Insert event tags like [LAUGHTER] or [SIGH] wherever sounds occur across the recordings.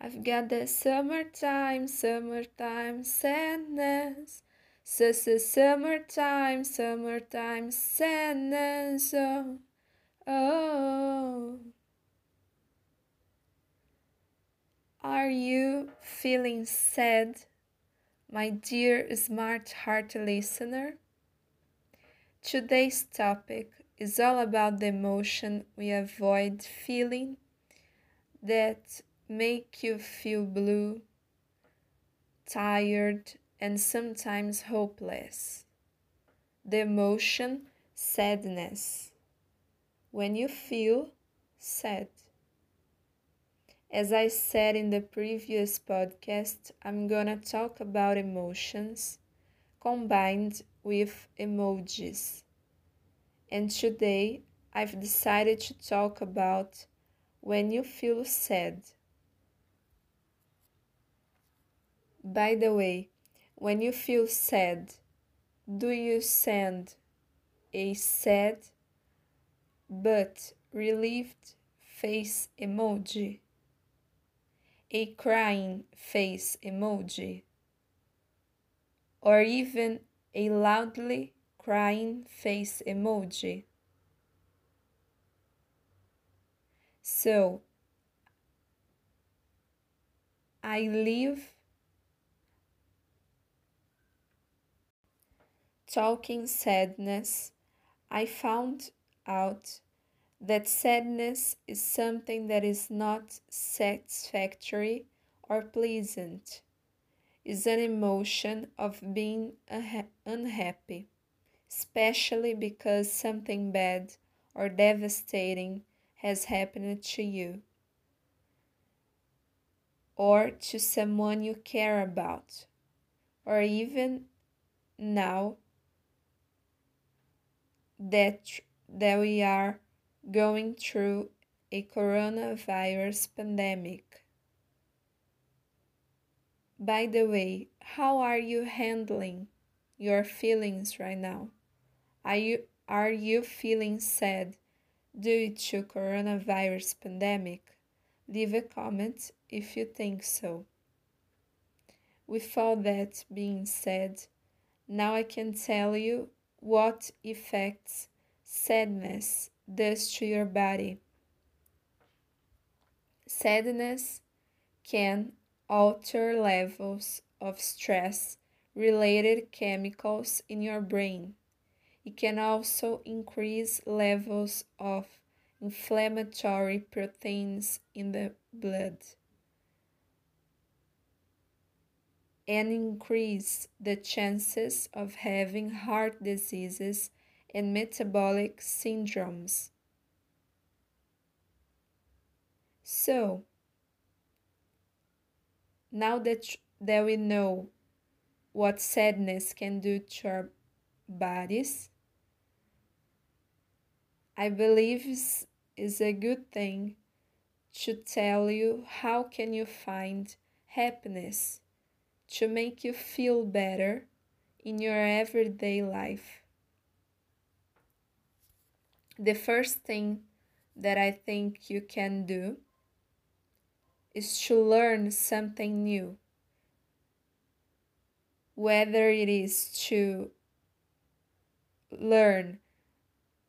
I've got the summertime, summertime sadness. So summertime, summertime sadness. Oh, oh. Are you feeling sad, my dear smart heart listener? Today's topic is all about the emotion we avoid feeling that make you feel blue, tired, and sometimes hopeless. The emotion sadness. When you feel sad. As I said in the previous podcast, I'm gonna talk about emotions combined with emojis. And today I've decided to talk about when you feel sad. By the way, when you feel sad, do you send a sad but relieved face emoji? A crying face emoji? Or even a loudly crying face emoji? So, I live talking sadness, I found out that sadness is something that is not satisfactory or pleasant. Is an emotion of being unha unhappy, especially because something bad or devastating has happened to you or to someone you care about, or even now that, that we are going through a coronavirus pandemic. By the way, how are you handling your feelings right now? Are you are you feeling sad due to coronavirus pandemic? Leave a comment if you think so. With all that being said, now I can tell you what effects sadness does to your body. Sadness can alter levels of stress related chemicals in your brain. It can also increase levels of inflammatory proteins in the blood. And increase the chances of having heart diseases and metabolic syndromes. So, now that, that we know what sadness can do to our bodies, I believe is, is a good thing to tell you how can you find happiness to make you feel better in your everyday life. The first thing that I think you can do is to learn something new. Whether it is to learn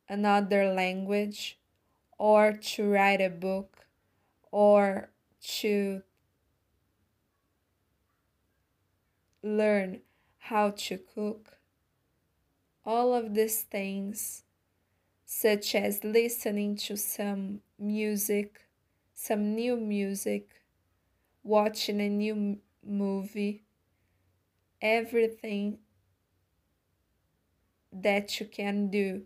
another language or to write a book or to learn how to cook. All of these things, such as listening to some music, some new music, watching a new movie, everything that you can do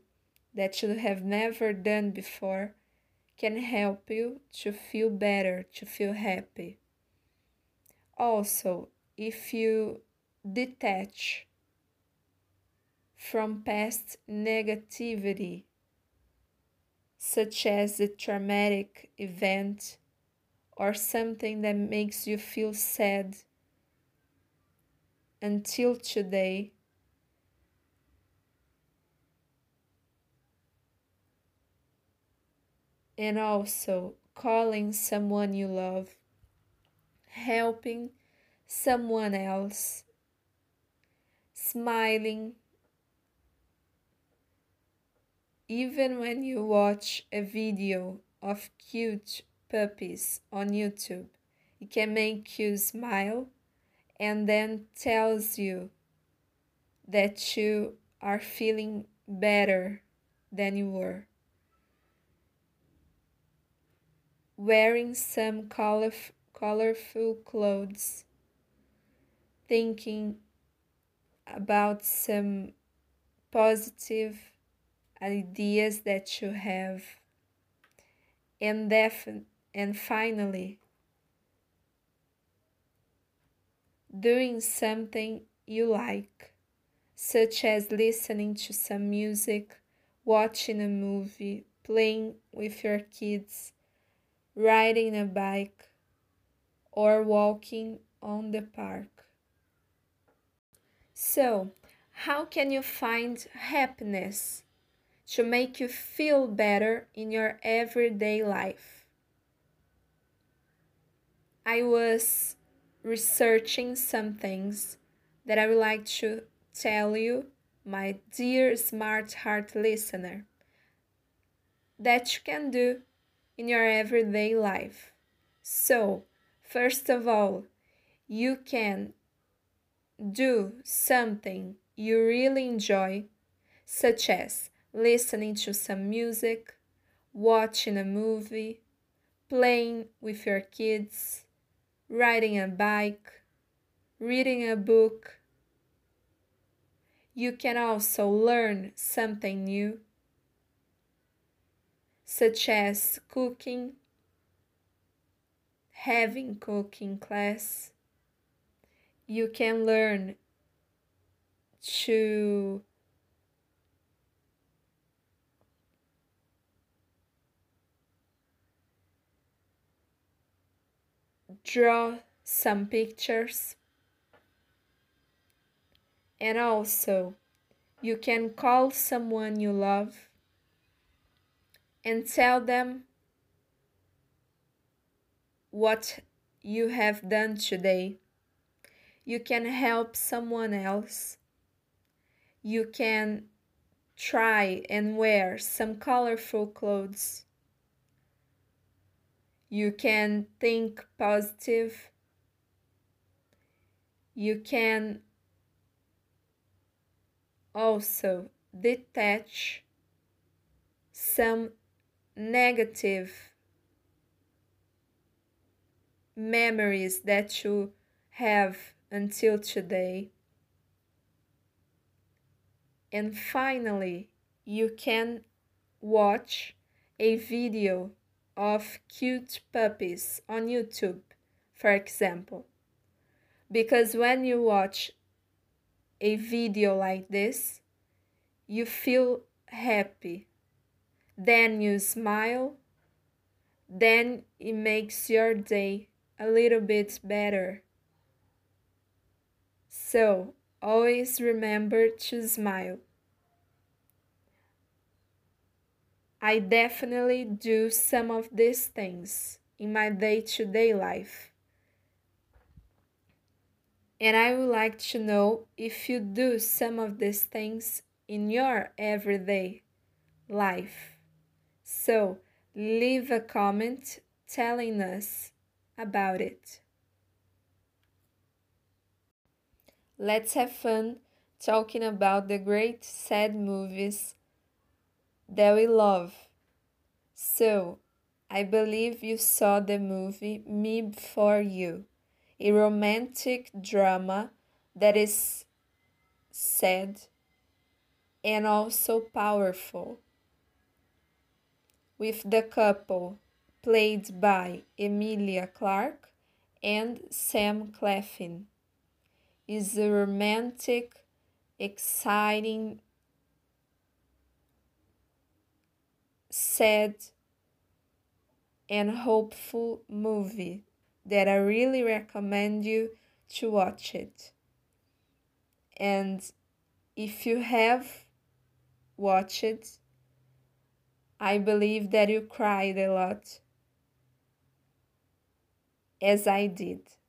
that you have never done before can help you to feel better, to feel happy. Also, if you detach from past negativity, such as a traumatic event or something that makes you feel sad until today. And also calling someone you love helping someone else, smiling. Even when you watch a video of cute puppies on YouTube, it can make you smile and then tells you that you are feeling better than you were. Wearing some colorful, colorful clothes, thinking about some positive ideas that you have, and, def- and finally, doing something you like, such as listening to some music, watching a movie, playing with your kids, riding a bike, or walking on the park. So, how can you find happiness to make you feel better in your everyday life? I was researching some things that I would like to tell you, my dear smart heart listener, that you can do in your everyday life. So, first of all, you can do something you really enjoy, such as listening to some music, watching a movie, playing with your kids riding a bike, reading a book. You can also learn something new, such as cooking, having cooking class. You can learn to draw some pictures. And also, you can call someone you love and tell them what you have done today. You can help someone else. You can try and wear some colorful clothes you can think positive. You can also detach some negative memories that you have until today. And finally, you can watch a video of cute puppies on YouTube, for example. Because when you watch a video like this, you feel happy. Then you smile. Then it makes your day a little bit better. So, always remember to smile. I definitely do some of these things in my day to day life. And I would like to know if you do some of these things in your everyday life. So leave a comment telling us about it. Let's have fun talking about the great sad movies that we love. So, I believe you saw the movie Me Before You, a romantic drama that is sad and also powerful. With the couple played by Emilia Clarke and Sam Claflin. Is a romantic, exciting sad and hopeful movie that I really recommend you to watch it. And if you have watched it, I believe that you cried a lot, as I did.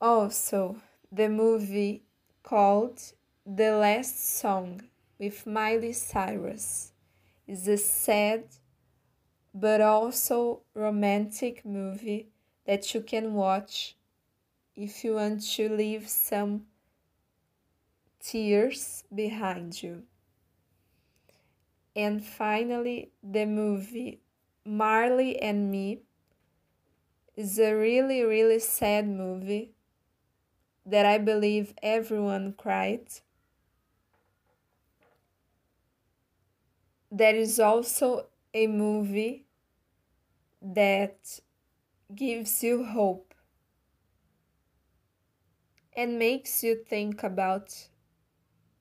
Also, the movie called The Last Song with Miley Cyrus is a sad but also romantic movie that you can watch if you want to leave some tears behind you. And finally, the movie Marley and Me is a really, really sad movie that I believe everyone cried. There is also a movie that gives you hope and makes you think about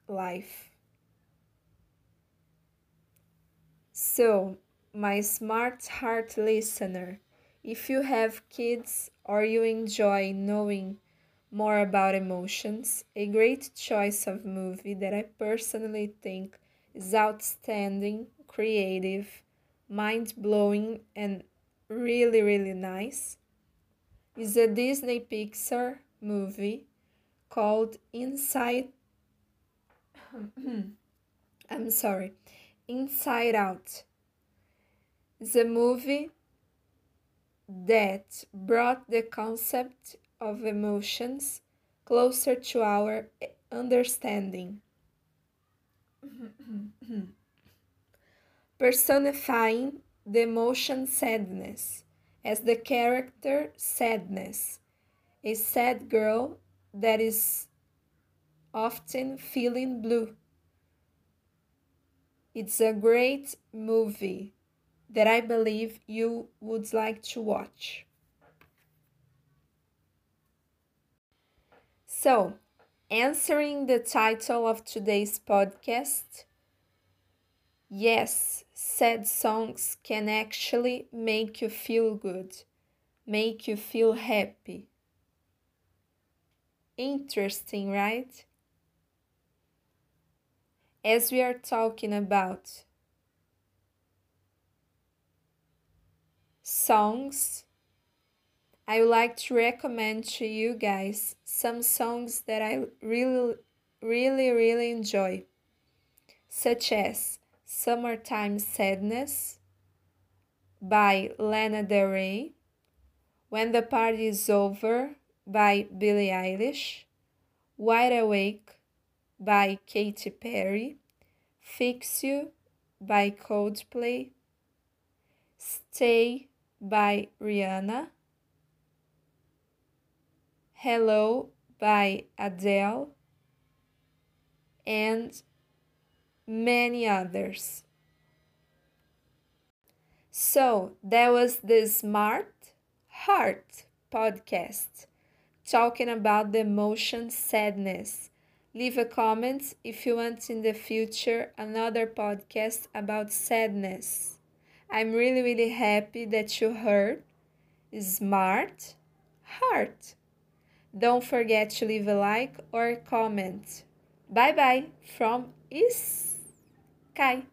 life. So, my smart heart listener, if you have kids or you enjoy knowing more about emotions, a great choice of movie that I personally think is outstanding, creative, mind blowing, and really, really nice is a Disney Pixar movie called Inside. [CLEARS THROAT] I'm sorry, Inside Out. It's a movie that brought the concept of emotions closer to our understanding. [CLEARS THROAT] Personifying the emotion sadness as the character sadness, a sad girl that is often feeling blue. It's a great movie that I believe you would like to watch. So, answering the title of today's podcast, yes, sad songs can actually make you feel good, make you feel happy. Interesting, right? As we are talking about songs, I would like to recommend to you guys some songs that I really, really, really enjoy, such as Summertime Sadness by Lana Del Rey, When the Party is Over by Billie Eilish, Wide Awake by Katy Perry, Fix You by Coldplay, Stay by Rihanna, Hello by Adele, and many others. So that was the Smart Heart podcast talking about the emotion sadness. Leave a comment if you want in the future another podcast about sadness. I'm really, really happy that you heard Smart Heart. Don't forget to leave a like or comment. Bye bye from Sky.